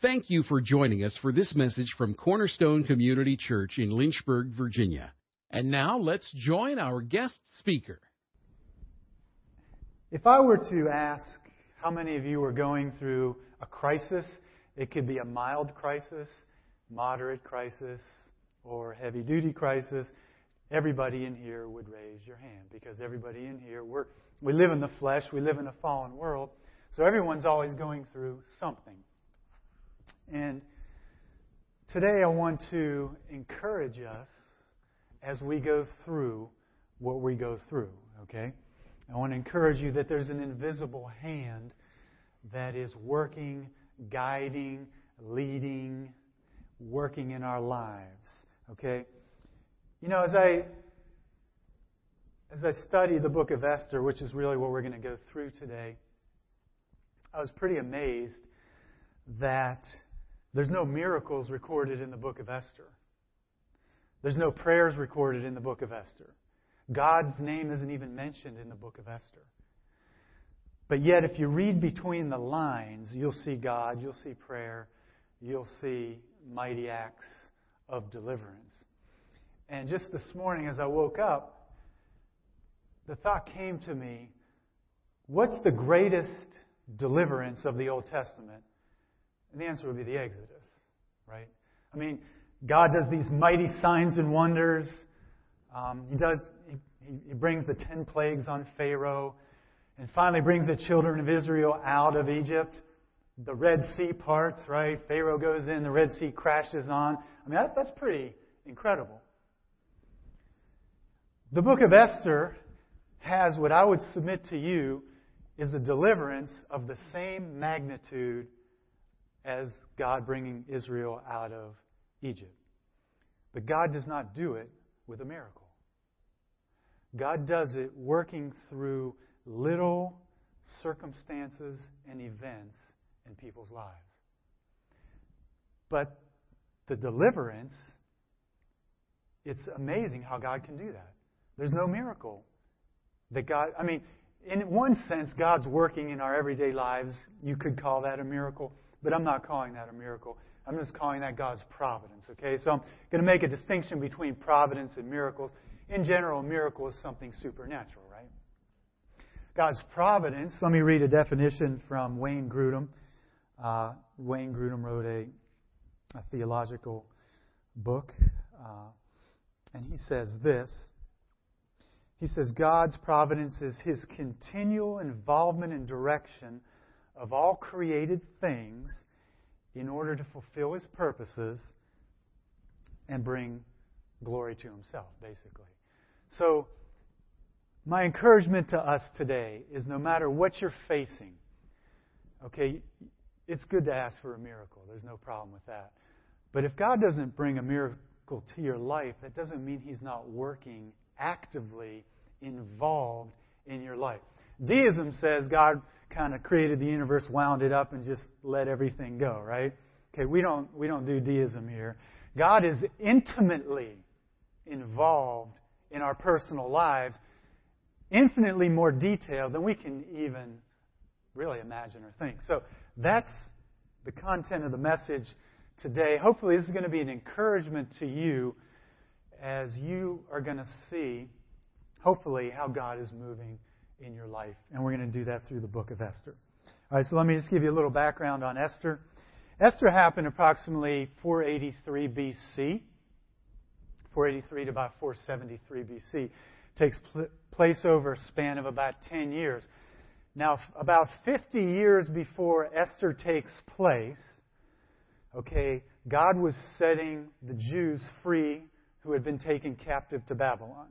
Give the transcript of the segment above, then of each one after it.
Thank you for joining us for this message from Cornerstone Community Church in Lynchburg, Virginia. And now let's join our guest speaker. If I were to ask how many of you are going through a crisis, it could be a mild crisis, moderate crisis, or heavy duty crisis, everybody in here would raise your hand because everybody in here, we're, we live in the flesh, we live in a fallen world, so everyone's always going through something. And today I want to encourage us as we go through what we go through, okay? I want to encourage you that there's an invisible hand that is working, guiding, leading, working in our lives, okay? You know, as I as I study the book of Esther, which is really what we're going to go through today, I was pretty amazed that there's no miracles recorded in the book of Esther. There's no prayers recorded in the book of Esther. God's name isn't even mentioned in the book of Esther. But yet, if you read between the lines, you'll see God, you'll see prayer, you'll see mighty acts of deliverance. And just this morning, as I woke up, the thought came to me what's the greatest deliverance of the Old Testament? And the answer would be the Exodus, right? I mean, God does these mighty signs and wonders. Um, he does. He, he brings the ten plagues on Pharaoh, and finally brings the children of Israel out of Egypt. The Red Sea parts, right? Pharaoh goes in, the Red Sea crashes on. I mean, that's, that's pretty incredible. The book of Esther has what I would submit to you is a deliverance of the same magnitude as God bringing Israel out of Egypt. But God does not do it with a miracle. God does it working through little circumstances and events in people's lives. But the deliverance, it's amazing how God can do that. There's no miracle that God, I mean, in one sense, God's working in our everyday lives. You could call that a miracle. But I'm not calling that a miracle. I'm just calling that God's providence, okay? So I'm going to make a distinction between providence and miracles. In general, a miracle is something supernatural, right? God's providence, let me read a definition from Wayne Grudem. Uh, Wayne Grudem wrote a, a theological book, uh, and he says this. He says, God's providence is his continual involvement and direction of all created things in order to fulfill his purposes and bring glory to himself, basically. So, my encouragement to us today is no matter what you're facing, okay, it's good to ask for a miracle. There's no problem with that. But if God doesn't bring a miracle to your life, that doesn't mean He's not working actively involved in your life. Deism says God kind of created the universe, wound it up, and just let everything go, right? Okay, we don't, we don't do deism here. God is intimately involved in our personal lives, infinitely more detailed than we can even really imagine or think. So that's the content of the message today. Hopefully, this is going to be an encouragement to you as you are going to see, hopefully, how God is moving in your life. And we're going to do that through the book of Esther. All right, so let me just give you a little background on Esther. Esther happened approximately 483 BC. 483 to about 473 BC. Takes pl- place over a span of about 10 years. Now, about 50 years before Esther takes place, okay, God was setting the Jews free who had been taken captive to Babylon.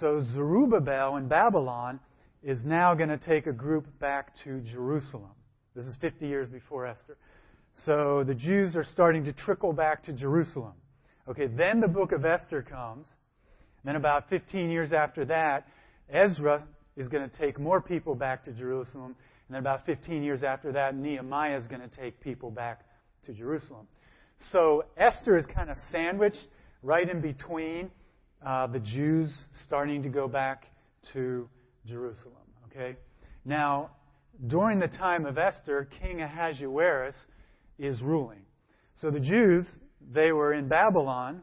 So Zerubbabel in Babylon is now going to take a group back to Jerusalem. This is 50 years before Esther. So the Jews are starting to trickle back to Jerusalem. Okay, then the book of Esther comes. And Then about 15 years after that, Ezra is going to take more people back to Jerusalem. And then about 15 years after that, Nehemiah is going to take people back to Jerusalem. So Esther is kind of sandwiched right in between uh, the Jews starting to go back to Jerusalem. Okay? Now, during the time of Esther, King Ahasuerus is ruling. So the Jews, they were in Babylon.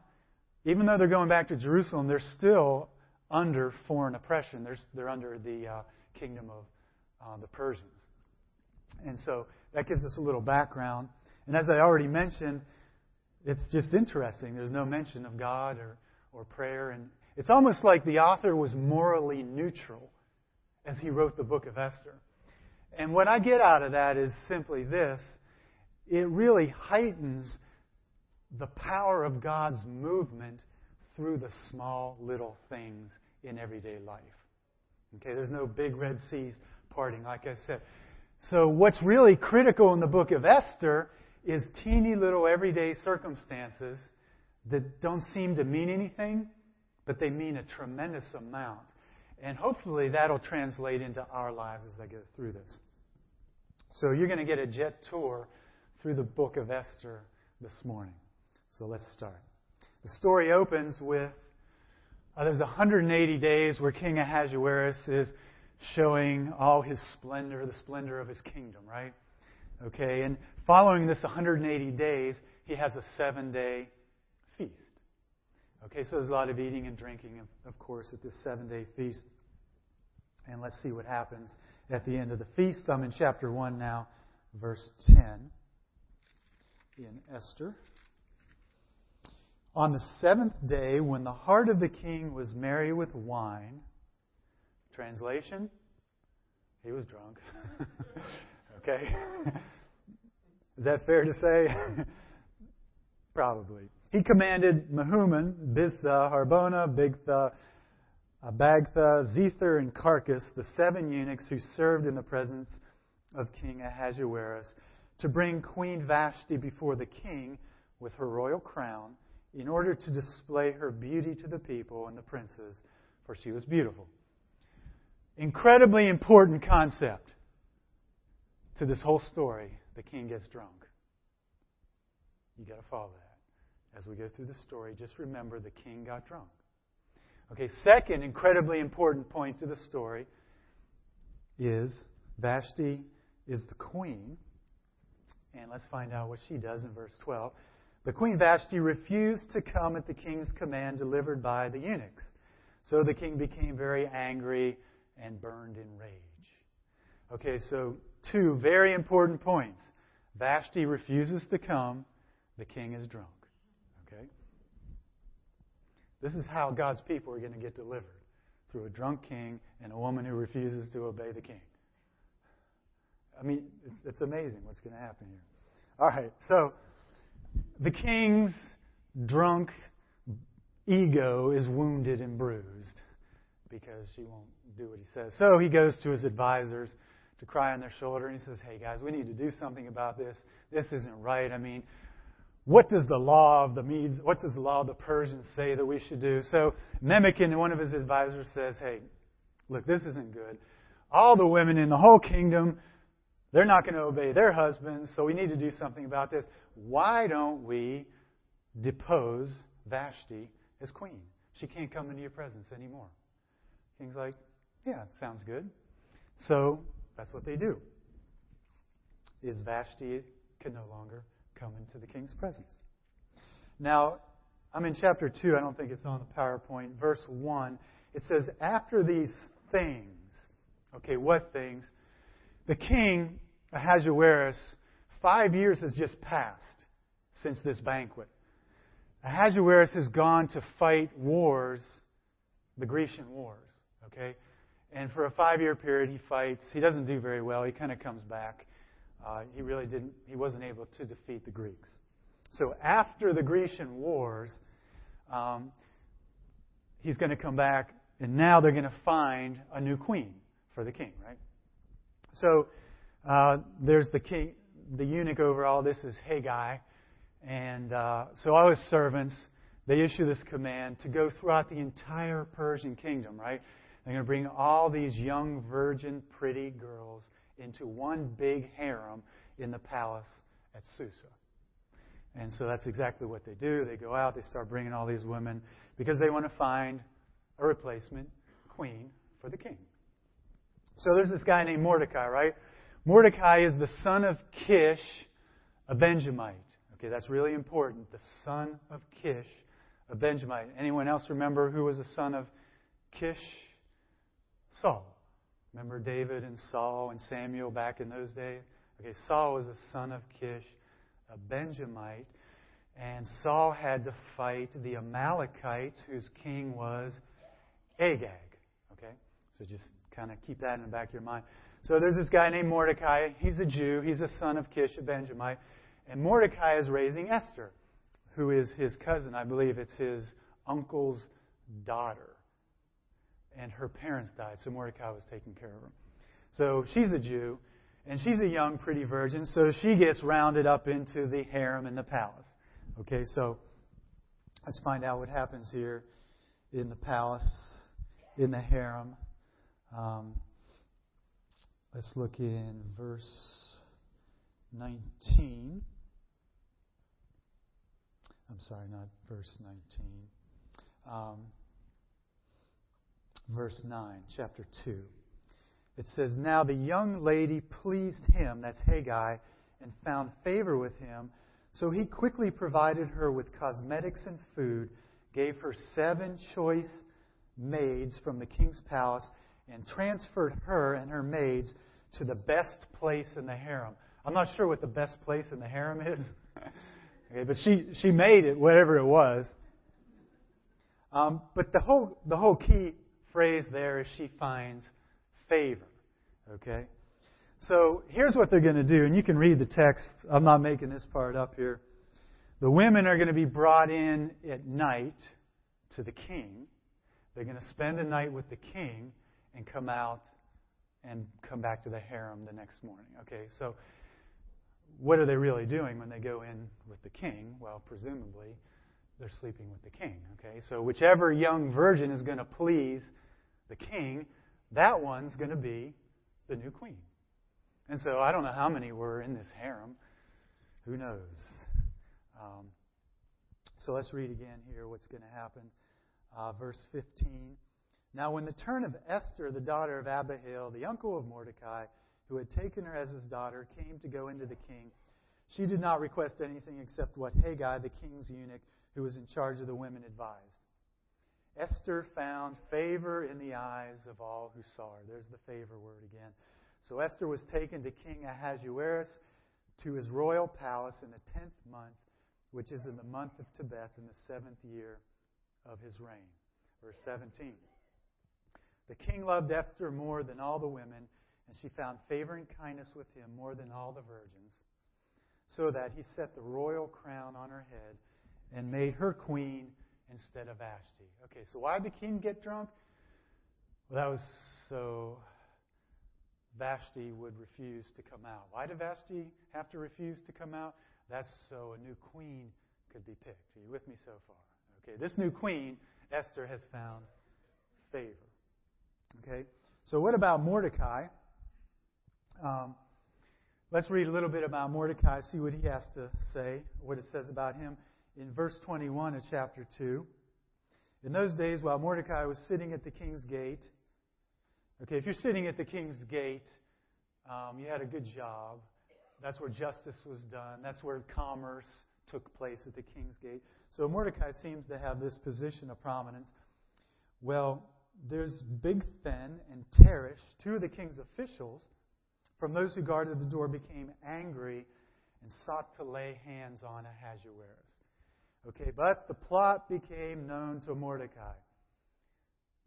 Even though they're going back to Jerusalem, they're still under foreign oppression. They're, they're under the uh, kingdom of uh, the Persians. And so that gives us a little background. And as I already mentioned, it's just interesting. There's no mention of God or, or prayer. And it's almost like the author was morally neutral as he wrote the book of Esther. And what I get out of that is simply this it really heightens the power of God's movement through the small little things in everyday life. Okay, there's no big red seas parting, like I said. So, what's really critical in the book of Esther is teeny little everyday circumstances that don't seem to mean anything, but they mean a tremendous amount. And hopefully that'll translate into our lives as I go through this. So you're going to get a jet tour through the book of Esther this morning. So let's start. The story opens with uh, there's 180 days where King Ahasuerus is showing all his splendor, the splendor of his kingdom, right? Okay, and following this 180 days, he has a seven day feast. Okay, so there's a lot of eating and drinking, of course, at this seven day feast. And let's see what happens at the end of the feast. I'm in chapter 1 now, verse 10 in Esther. On the seventh day, when the heart of the king was merry with wine, translation, he was drunk. okay? Is that fair to say? Probably. He commanded Mehuman, Biztha, Harbona, Bigtha, Abagtha, Zethar, and Carkas, the seven eunuchs who served in the presence of King Ahasuerus, to bring Queen Vashti before the king with her royal crown in order to display her beauty to the people and the princes, for she was beautiful. Incredibly important concept to this whole story. The king gets drunk. You got to follow that. As we go through the story, just remember the king got drunk. Okay, second incredibly important point to the story is Vashti is the queen. And let's find out what she does in verse 12. The queen Vashti refused to come at the king's command delivered by the eunuchs. So the king became very angry and burned in rage. Okay, so two very important points. Vashti refuses to come, the king is drunk. This is how God's people are going to get delivered through a drunk king and a woman who refuses to obey the king. I mean, it's, it's amazing what's going to happen here. All right, so the king's drunk ego is wounded and bruised because she won't do what he says. So he goes to his advisors to cry on their shoulder and he says, Hey guys, we need to do something about this. This isn't right. I mean, what does the law of the Medes, what does the law of the Persians say that we should do? So Memucan, one of his advisors, says, Hey, look, this isn't good. All the women in the whole kingdom, they're not going to obey their husbands, so we need to do something about this. Why don't we depose Vashti as queen? She can't come into your presence anymore. King's like, yeah, sounds good. So that's what they do. Is Vashti can no longer come into the king's presence. Now, I'm in chapter 2. I don't think it's on the PowerPoint. Verse 1. It says, After these things, okay, what things? The king, Ahasuerus, five years has just passed since this banquet. Ahasuerus has gone to fight wars, the Grecian wars. Okay? And for a five year period, he fights. He doesn't do very well. He kind of comes back. Uh, he really didn't, he wasn't able to defeat the Greeks. So after the Grecian wars, um, he's going to come back, and now they're going to find a new queen for the king, right? So uh, there's the king, the eunuch over all this is Hegai, and uh, so all his servants they issue this command to go throughout the entire Persian kingdom, right? They're going to bring all these young, virgin, pretty girls into one big harem in the palace at Susa. And so that's exactly what they do. They go out, they start bringing all these women because they want to find a replacement queen for the king. So there's this guy named Mordecai, right? Mordecai is the son of Kish, a Benjamite. Okay, that's really important. The son of Kish, a Benjamite. Anyone else remember who was the son of Kish? Saul. Remember David and Saul and Samuel back in those days? Okay, Saul was a son of Kish, a Benjamite, and Saul had to fight the Amalekites, whose king was Agag. Okay, so just kind of keep that in the back of your mind. So there's this guy named Mordecai. He's a Jew. He's a son of Kish, a Benjamite. And Mordecai is raising Esther, who is his cousin. I believe it's his uncle's daughter. And her parents died, so Mordecai was taking care of her. So she's a Jew, and she's a young, pretty virgin, so she gets rounded up into the harem in the palace. Okay, so let's find out what happens here in the palace, in the harem. Um, let's look in verse 19. I'm sorry, not verse 19. Um, verse 9, chapter 2. It says, Now the young lady pleased him, that's Hegai, and found favor with him. So he quickly provided her with cosmetics and food, gave her seven choice maids from the king's palace, and transferred her and her maids to the best place in the harem. I'm not sure what the best place in the harem is. okay, but she, she made it, whatever it was. Um, but the whole, the whole key phrase there is she finds favor. Okay? So here's what they're going to do, and you can read the text. I'm not making this part up here. The women are going to be brought in at night to the king. They're going to spend the night with the king and come out and come back to the harem the next morning. Okay, so what are they really doing when they go in with the king? Well, presumably they're sleeping with the king. Okay, so whichever young virgin is going to please the king, that one's going to be the new queen. And so I don't know how many were in this harem. Who knows? Um, so let's read again here what's going to happen. Uh, verse 15. Now, when the turn of Esther, the daughter of Abihail, the uncle of Mordecai, who had taken her as his daughter, came to go into the king, she did not request anything except what Hegai, the king's eunuch, who was in charge of the women, advised. Esther found favor in the eyes of all who saw her. There's the favor word again. So Esther was taken to King Ahasuerus to his royal palace in the tenth month, which is in the month of Tebeth in the seventh year of his reign. Verse 17. The king loved Esther more than all the women, and she found favor and kindness with him more than all the virgins, so that he set the royal crown on her head and made her queen instead of Vashti. Okay, so why did the king get drunk? Well, that was so Vashti would refuse to come out. Why did Vashti have to refuse to come out? That's so a new queen could be picked. Are you with me so far? Okay, this new queen, Esther, has found favor. Okay, so what about Mordecai? Um, let's read a little bit about Mordecai, see what he has to say, what it says about him in verse 21 of chapter 2. In those days, while Mordecai was sitting at the king's gate, okay, if you're sitting at the king's gate, um, you had a good job. That's where justice was done. That's where commerce took place at the king's gate. So Mordecai seems to have this position of prominence. Well, there's Bigthan and Teresh, two of the king's officials, from those who guarded the door, became angry and sought to lay hands on Ahasuerus. Okay, but the plot became known to Mordecai.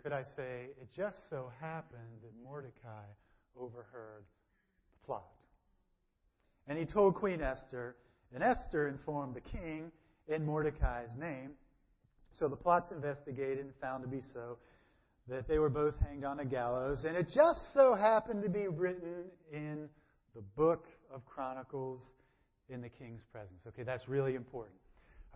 Could I say, it just so happened that Mordecai overheard the plot. And he told Queen Esther, and Esther informed the king in Mordecai's name. So the plot's investigated and found to be so that they were both hanged on a gallows. And it just so happened to be written in the book of Chronicles in the king's presence. Okay, that's really important.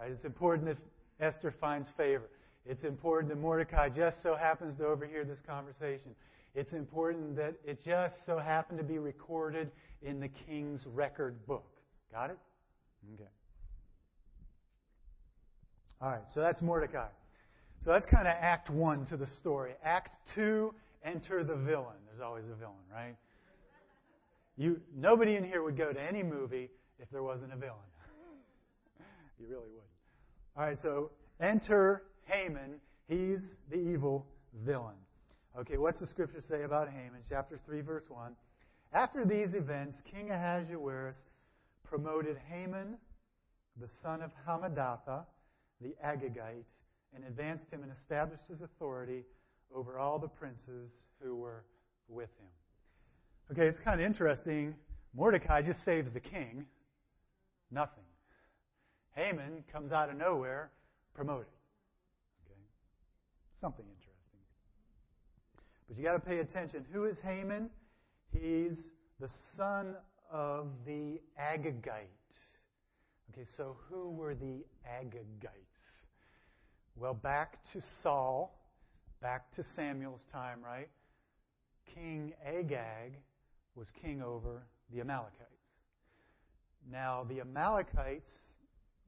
It's important that Esther finds favor. It's important that Mordecai just so happens to overhear this conversation. It's important that it just so happened to be recorded in the king's record book. Got it? Okay. All right, so that's Mordecai. So that's kind of act one to the story. Act two, enter the villain. There's always a villain, right? You, nobody in here would go to any movie if there wasn't a villain. you really wouldn't. All right, so enter Haman. He's the evil villain. Okay, what's the scripture say about Haman? Chapter 3, verse 1. After these events, King Ahasuerus promoted Haman, the son of Hammedatha, the Agagite, and advanced him and established his authority over all the princes who were with him. Okay, it's kind of interesting. Mordecai just saves the king. Nothing. Haman comes out of nowhere, promoted. Okay? Something interesting. But you got to pay attention. Who is Haman? He's the son of the Agagite. Okay, so who were the Agagites? Well, back to Saul, back to Samuel's time, right? King Agag was king over the Amalekites. Now, the Amalekites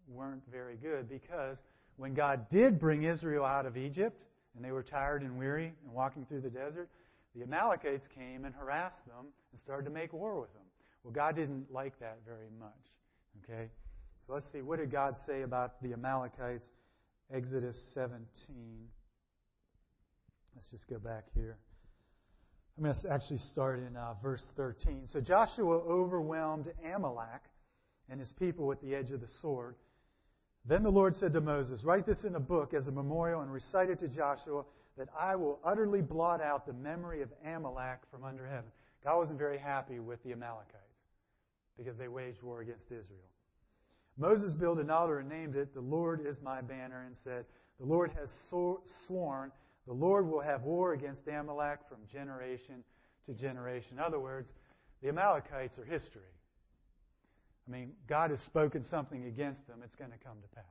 weren't very good because when God did bring Israel out of Egypt and they were tired and weary and walking through the desert, the Amalekites came and harassed them and started to make war with them. Well, God didn't like that very much. Okay? So let's see. What did God say about the Amalekites? Exodus 17. Let's just go back here. I'm going to actually start in uh, verse 13. So Joshua overwhelmed Amalek and his people with the edge of the sword. Then the Lord said to Moses, Write this in a book as a memorial and recite it to Joshua that I will utterly blot out the memory of Amalek from under heaven. God wasn't very happy with the Amalekites because they waged war against Israel. Moses built an altar and named it, The Lord is my banner, and said, The Lord has sworn, the Lord will have war against Amalek from generation to generation. In other words, the Amalekites are history. I mean, God has spoken something against them, it's going to come to pass.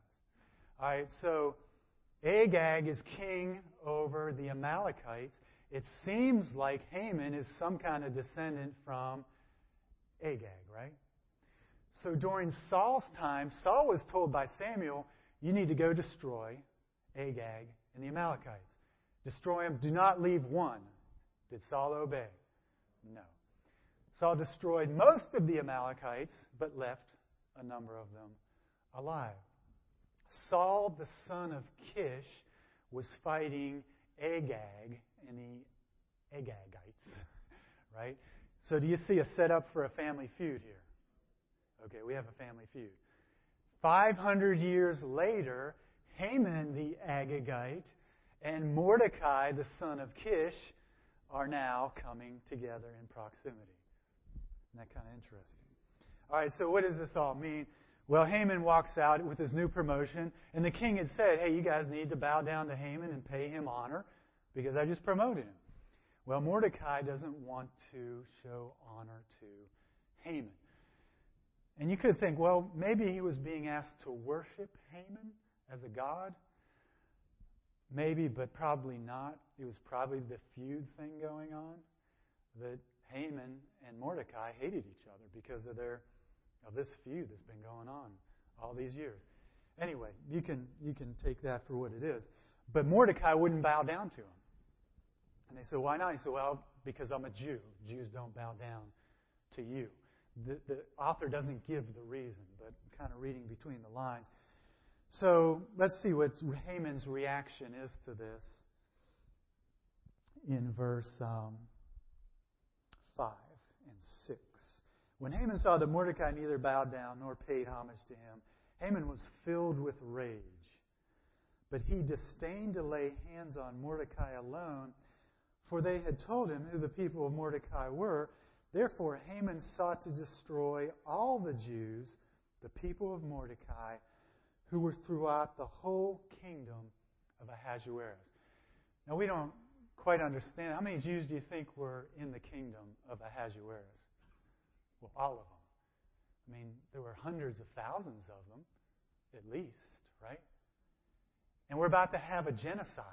All right, so Agag is king over the Amalekites. It seems like Haman is some kind of descendant from Agag, right? So during Saul's time, Saul was told by Samuel, you need to go destroy Agag and the Amalekites. Destroy them. Do not leave one. Did Saul obey? No. Saul destroyed most of the Amalekites, but left a number of them alive. Saul, the son of Kish, was fighting Agag and the Agagites, right? So do you see a setup for a family feud here? Okay, we have a family feud. 500 years later, Haman the Agagite and Mordecai the son of Kish are now coming together in proximity. Isn't that kind of interesting? All right, so what does this all mean? Well, Haman walks out with his new promotion, and the king had said, Hey, you guys need to bow down to Haman and pay him honor because I just promoted him. Well, Mordecai doesn't want to show honor to Haman. And you could think, well, maybe he was being asked to worship Haman as a god. Maybe, but probably not. It was probably the feud thing going on that Haman and Mordecai hated each other because of their of this feud that's been going on all these years. Anyway, you can you can take that for what it is. But Mordecai wouldn't bow down to him. And they said, Why not? He said, Well, because I'm a Jew. Jews don't bow down to you. The, the author doesn't give the reason, but kind of reading between the lines. So let's see what Haman's reaction is to this in verse um, 5 and 6. When Haman saw that Mordecai neither bowed down nor paid homage to him, Haman was filled with rage. But he disdained to lay hands on Mordecai alone, for they had told him who the people of Mordecai were. Therefore, Haman sought to destroy all the Jews, the people of Mordecai, who were throughout the whole kingdom of Ahasuerus. Now, we don't quite understand. How many Jews do you think were in the kingdom of Ahasuerus? Well, all of them. I mean, there were hundreds of thousands of them, at least, right? And we're about to have a genocide.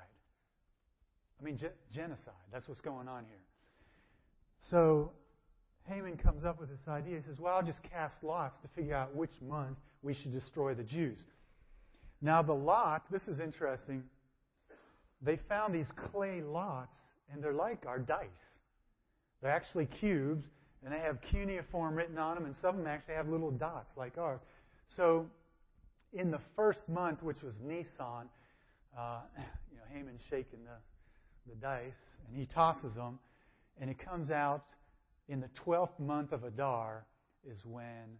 I mean, ge- genocide. That's what's going on here. So Haman comes up with this idea. He says, Well, I'll just cast lots to figure out which month we should destroy the Jews. Now, the lot, this is interesting. They found these clay lots, and they're like our dice. They're actually cubes, and they have cuneiform written on them, and some of them actually have little dots like ours. So, in the first month, which was Nisan, uh, you know, Haman's shaking the, the dice, and he tosses them, and it comes out in the 12th month of Adar is when,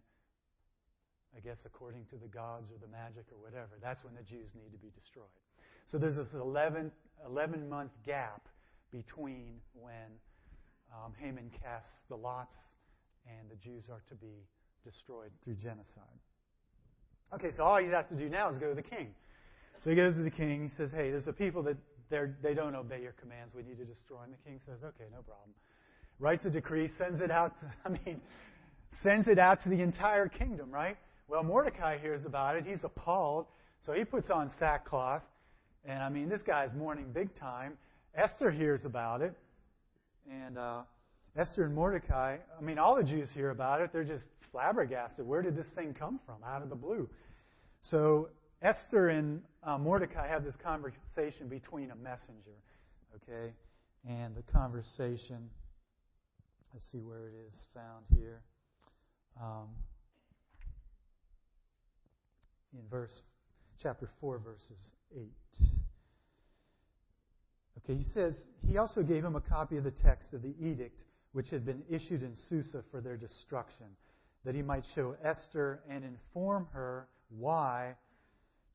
I guess, according to the gods or the magic or whatever, that's when the Jews need to be destroyed. So there's this 11, 11 month gap between when um, Haman casts the lots and the Jews are to be destroyed through genocide. Okay, so all he has to do now is go to the king. So he goes to the king. He says, "Hey, there's a people that they're, don't obey your commands. We need to destroy." them." the king says, "Okay, no problem." Writes a decree, sends it out. To, I mean, sends it out to the entire kingdom. Right? Well, Mordecai hears about it. He's appalled. So he puts on sackcloth, and I mean, this guy's mourning big time. Esther hears about it, and uh, Esther and Mordecai. I mean, all the Jews hear about it. They're just flabbergasted. Where did this thing come from? Out of the blue. So Esther and uh, Mordecai have this conversation between a messenger, okay? And the conversation, let's see where it is found here. Um, in verse chapter 4 verses 8 okay he says he also gave him a copy of the text of the edict which had been issued in susa for their destruction that he might show esther and inform her why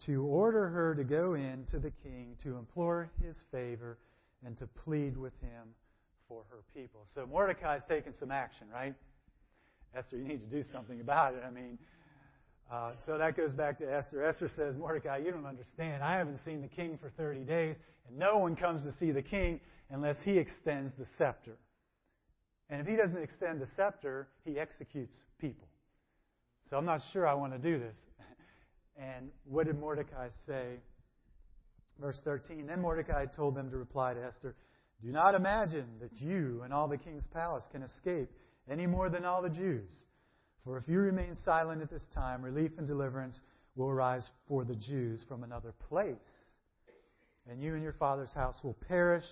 to order her to go in to the king to implore his favor and to plead with him for her people. So Mordecai's taking some action, right? Esther, you need to do something about it. I mean, uh, so that goes back to Esther. Esther says, Mordecai, you don't understand. I haven't seen the king for 30 days, and no one comes to see the king unless he extends the scepter. And if he doesn't extend the scepter, he executes people. So I'm not sure I want to do this. And what did Mordecai say? Verse 13 Then Mordecai told them to reply to Esther Do not imagine that you and all the king's palace can escape any more than all the Jews. For if you remain silent at this time, relief and deliverance will arise for the Jews from another place. And you and your father's house will perish,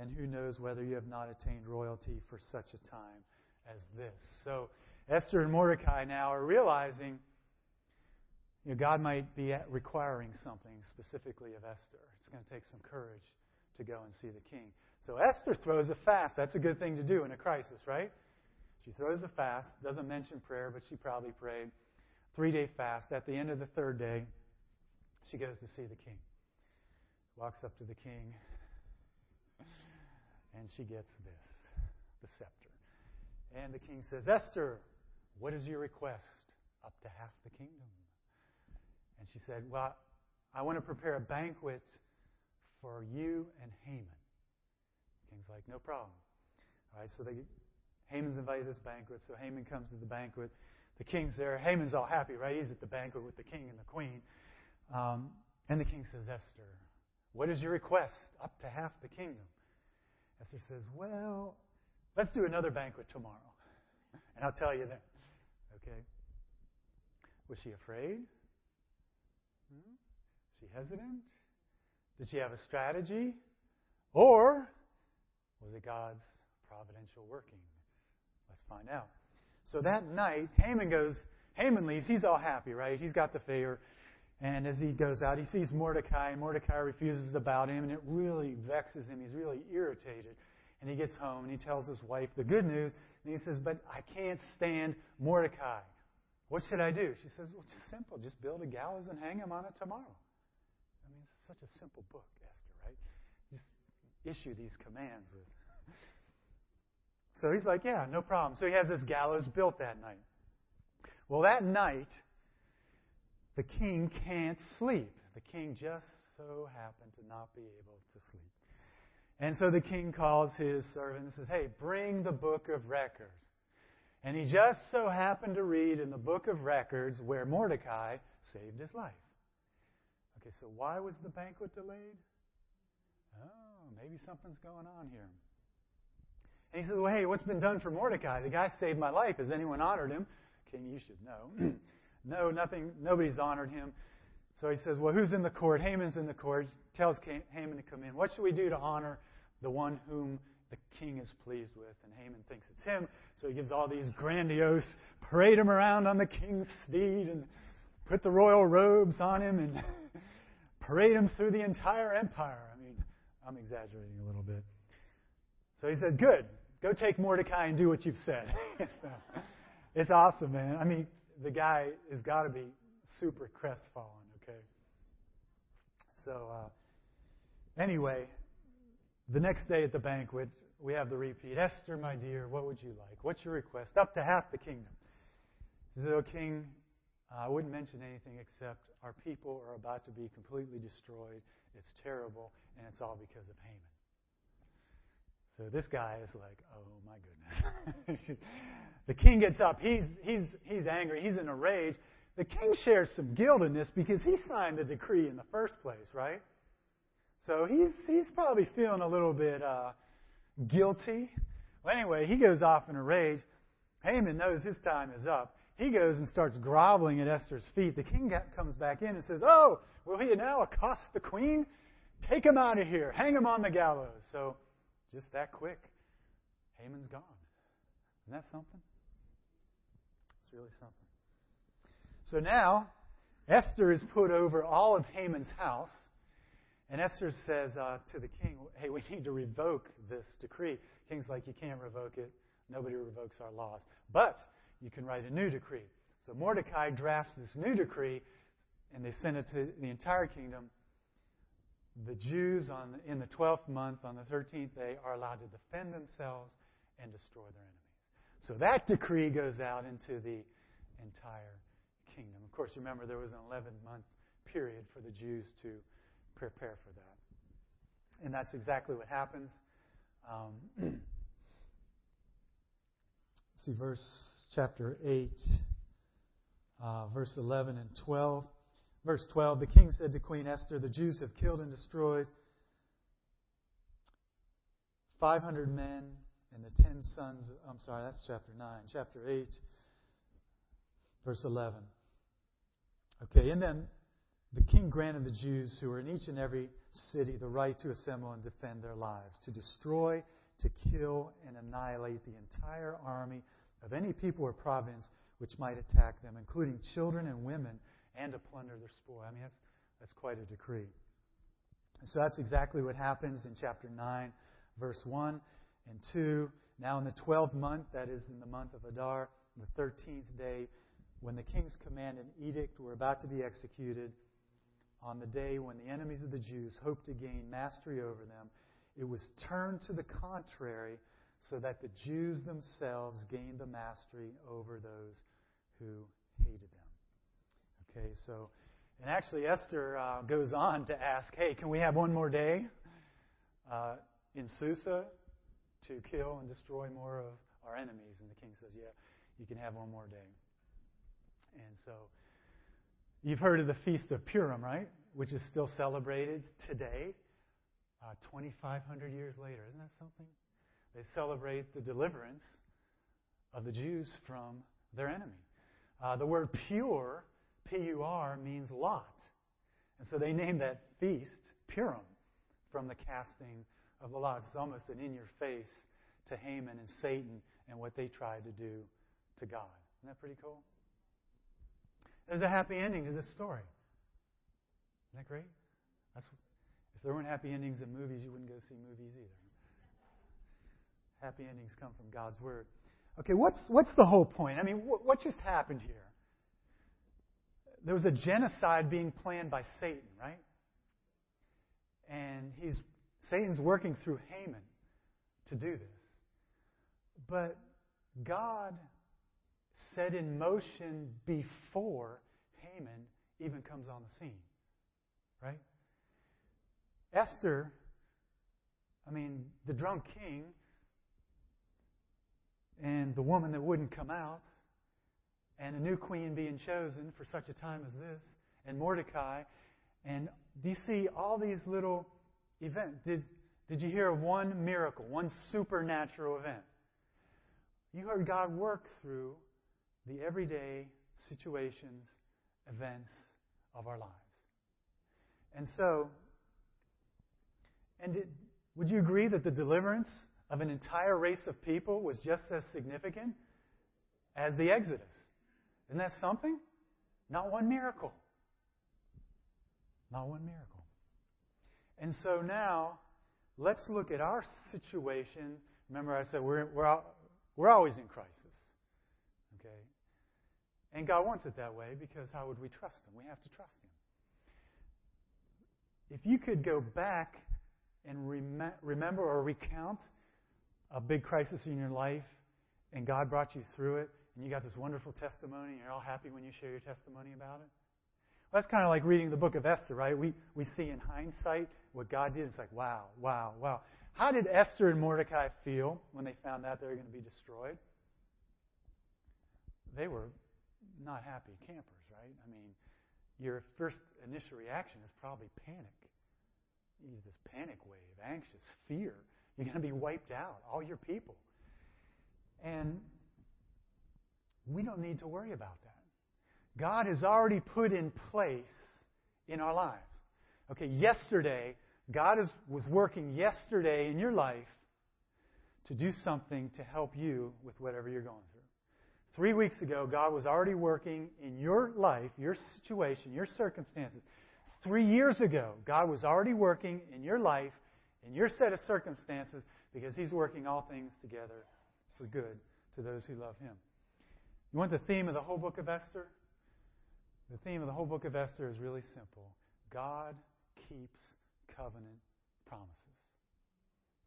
and who knows whether you have not attained royalty for such a time as this. So Esther and Mordecai now are realizing you know, God might be requiring something specifically of Esther. It's going to take some courage to go and see the king. So Esther throws a fast. That's a good thing to do in a crisis, right? She throws a fast, doesn't mention prayer, but she probably prayed. Three day fast. At the end of the third day, she goes to see the king. Walks up to the king, and she gets this the scepter. And the king says, Esther, what is your request? Up to half the kingdom. And she said, Well, I want to prepare a banquet for you and Haman. The king's like, No problem. All right, so they, Haman's invited to this banquet, so Haman comes to the banquet. The king's there. Haman's all happy, right? He's at the banquet with the king and the queen. Um, and the king says, Esther, what is your request? Up to half the kingdom. Esther says, Well, let's do another banquet tomorrow. And I'll tell you then. Okay? Was she afraid? Hmm? Is she hesitant? Did she have a strategy? Or was it God's providential working? Let's find out. So that night, Haman goes, Haman leaves. He's all happy, right? He's got the favor. And as he goes out, he sees Mordecai, and Mordecai refuses to bow to him, and it really vexes him. He's really irritated. And he gets home, and he tells his wife the good news, and he says, But I can't stand Mordecai. What should I do? She says, Well, it's simple. Just build a gallows and hang him on it tomorrow. I mean, it's such a simple book, Esther, right? Just issue these commands with. So he's like, Yeah, no problem. So he has this gallows built that night. Well, that night, the king can't sleep. The king just so happened to not be able to sleep. And so the king calls his servant and says, Hey, bring the book of records. And he just so happened to read in the book of records where Mordecai saved his life. Okay, so why was the banquet delayed? Oh, maybe something's going on here. And he says, Well, hey, what's been done for Mordecai? The guy saved my life. Has anyone honored him? King, you should know. no, nothing, nobody's honored him. So he says, Well, who's in the court? Haman's in the court. Tells Haman to come in. What should we do to honor the one whom the king is pleased with, and Haman thinks it's him. So he gives all these grandiose, parade him around on the king's steed, and put the royal robes on him, and parade him through the entire empire. I mean, I'm exaggerating a little bit. So he says, Good, go take Mordecai and do what you've said. so, it's awesome, man. I mean, the guy has got to be super crestfallen, okay? So, uh, anyway, the next day at the banquet, we have the repeat Esther, my dear, what would you like? What's your request? Up to half the kingdom. Oh, king, I wouldn't mention anything except our people are about to be completely destroyed. It's terrible, and it's all because of Haman. So this guy is like, oh my goodness. the king gets up. He's, he's, he's angry. He's in a rage. The king shares some guilt in this because he signed the decree in the first place, right? So he's, he's probably feeling a little bit uh, guilty. Well, anyway, he goes off in a rage. Haman knows his time is up. He goes and starts groveling at Esther's feet. The king comes back in and says, Oh, will he now accost the queen? Take him out of here. Hang him on the gallows. So, just that quick, Haman's gone. Isn't that something? It's really something. So now, Esther is put over all of Haman's house. And Esther says uh, to the king, Hey, we need to revoke this decree. King's like, You can't revoke it. Nobody revokes our laws. But you can write a new decree. So Mordecai drafts this new decree, and they send it to the entire kingdom. The Jews on, in the 12th month, on the 13th day, are allowed to defend themselves and destroy their enemies. So that decree goes out into the entire kingdom. Of course, remember there was an 11 month period for the Jews to prepare for that. And that's exactly what happens. Um, see, verse chapter 8, uh, verse 11 and 12. Verse 12 The king said to Queen Esther, The Jews have killed and destroyed 500 men and the 10 sons. I'm sorry, that's chapter 9. Chapter 8, verse 11. Okay, and then the king granted the Jews who were in each and every city the right to assemble and defend their lives, to destroy, to kill, and annihilate the entire army of any people or province which might attack them, including children and women, and to plunder their spoil. I mean, that's, that's quite a decree. so that's exactly what happens in chapter 9, verse 1 and 2. Now, in the 12th month, that is in the month of Adar, the 13th day, when the king's command and edict were about to be executed, on the day when the enemies of the Jews hoped to gain mastery over them, it was turned to the contrary so that the Jews themselves gained the mastery over those who hated them. Okay, so, and actually Esther uh, goes on to ask, hey, can we have one more day uh, in Susa to kill and destroy more of our enemies? And the king says, yeah, you can have one more day. And so, you've heard of the Feast of Purim, right? Which is still celebrated today, uh, 2,500 years later. Isn't that something? They celebrate the deliverance of the Jews from their enemy. Uh, the word pure, P U R, means lot. And so they named that feast Purim from the casting of the lot. It's almost an in your face to Haman and Satan and what they tried to do to God. Isn't that pretty cool? There's a happy ending to this story. Isn't that great? That's, if there weren't happy endings in movies, you wouldn't go see movies either. Happy endings come from God's Word. Okay, what's, what's the whole point? I mean, what just happened here? There was a genocide being planned by Satan, right? And he's Satan's working through Haman to do this. But God set in motion before Haman even comes on the scene. Right? Esther, I mean, the drunk king and the woman that wouldn't come out, and a new queen being chosen for such a time as this, and Mordecai. And do you see all these little events? Did, did you hear of one miracle, one supernatural event? You heard God work through the everyday situations, events of our lives. And so, and did, would you agree that the deliverance of an entire race of people was just as significant as the Exodus. Isn't that something? Not one miracle. Not one miracle. And so now, let's look at our situation. Remember, I said we're, we're, we're always in crisis. Okay? And God wants it that way because how would we trust Him? We have to trust Him. If you could go back and rem- remember or recount a big crisis in your life and God brought you through it and you got this wonderful testimony and you're all happy when you share your testimony about it, well, that's kind of like reading the book of Esther, right? We, we see in hindsight what God did. It's like, wow, wow, wow. How did Esther and Mordecai feel when they found out they were going to be destroyed? They were not happy campers, right? I mean, your first initial reaction is probably panic. You this panic wave, anxious, fear. You're going to be wiped out, all your people. And we don't need to worry about that. God has already put in place in our lives. Okay, yesterday, God is, was working yesterday in your life to do something to help you with whatever you're going through. Three weeks ago, God was already working in your life, your situation, your circumstances. Three years ago, God was already working in your life, in your set of circumstances, because He's working all things together for good to those who love Him. You want the theme of the whole book of Esther? The theme of the whole book of Esther is really simple God keeps covenant promises.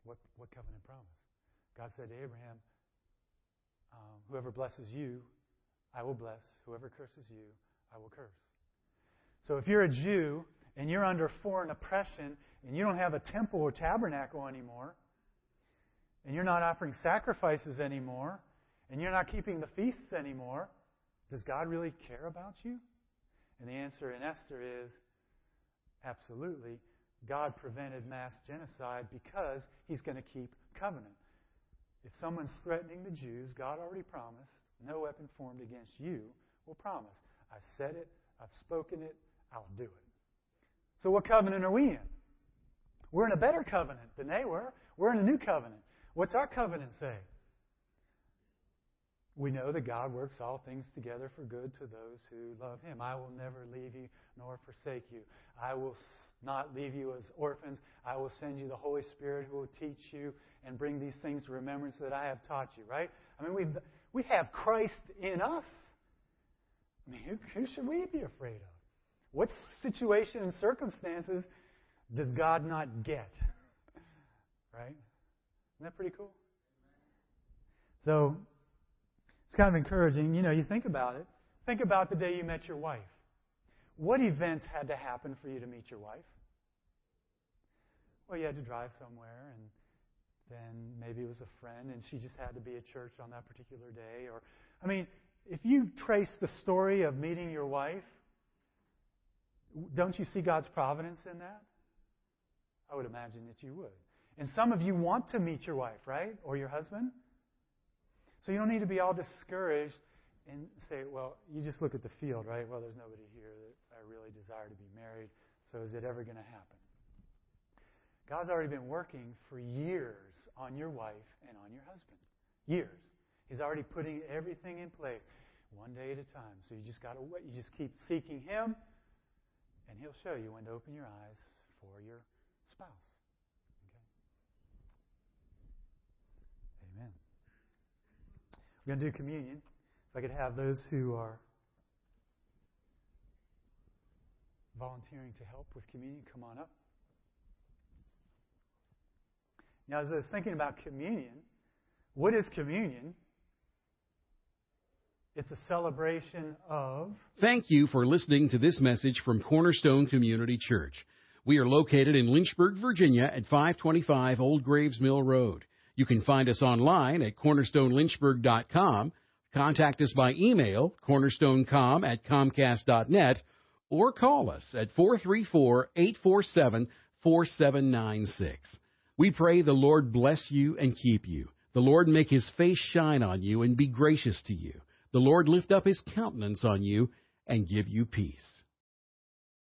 What, what covenant promise? God said to Abraham, um, Whoever blesses you, I will bless. Whoever curses you, I will curse. So if you're a Jew and you're under foreign oppression and you don't have a temple or tabernacle anymore, and you're not offering sacrifices anymore, and you're not keeping the feasts anymore, does God really care about you? And the answer in Esther is absolutely. God prevented mass genocide because he's going to keep covenant. If someone's threatening the Jews, God already promised, no weapon formed against you will promise. I said it, I've spoken it, I'll do it. So, what covenant are we in? We're in a better covenant than they were. We're in a new covenant. What's our covenant say? We know that God works all things together for good to those who love Him. I will never leave you nor forsake you. I will not leave you as orphans. I will send you the Holy Spirit who will teach you and bring these things to remembrance that I have taught you, right? I mean, we we have Christ in us. I mean, who, who should we be afraid of? What situation and circumstances does God not get? Right? Isn't that pretty cool? So, it's kind of encouraging. You know, you think about it. Think about the day you met your wife. What events had to happen for you to meet your wife? Well, you had to drive somewhere, and then maybe it was a friend, and she just had to be at church on that particular day. Or, I mean, if you trace the story of meeting your wife, don't you see God's providence in that? I would imagine that you would. And some of you want to meet your wife, right? Or your husband. So you don't need to be all discouraged and say, well, you just look at the field, right? Well, there's nobody here that I really desire to be married, so is it ever going to happen? God's already been working for years on your wife and on your husband. Years. He's already putting everything in place one day at a time. So you just got to wait. You just keep seeking Him, and He'll show you when to open your eyes for your spouse. We're going to do communion. If I could have those who are volunteering to help with communion come on up. Now, as I was thinking about communion, what is communion? It's a celebration of. Thank you for listening to this message from Cornerstone Community Church. We are located in Lynchburg, Virginia at 525 Old Graves Mill Road. You can find us online at cornerstonelynchburg.com, contact us by email, cornerstonecom at comcast.net, or call us at 434 847 4796. We pray the Lord bless you and keep you. The Lord make his face shine on you and be gracious to you. The Lord lift up his countenance on you and give you peace.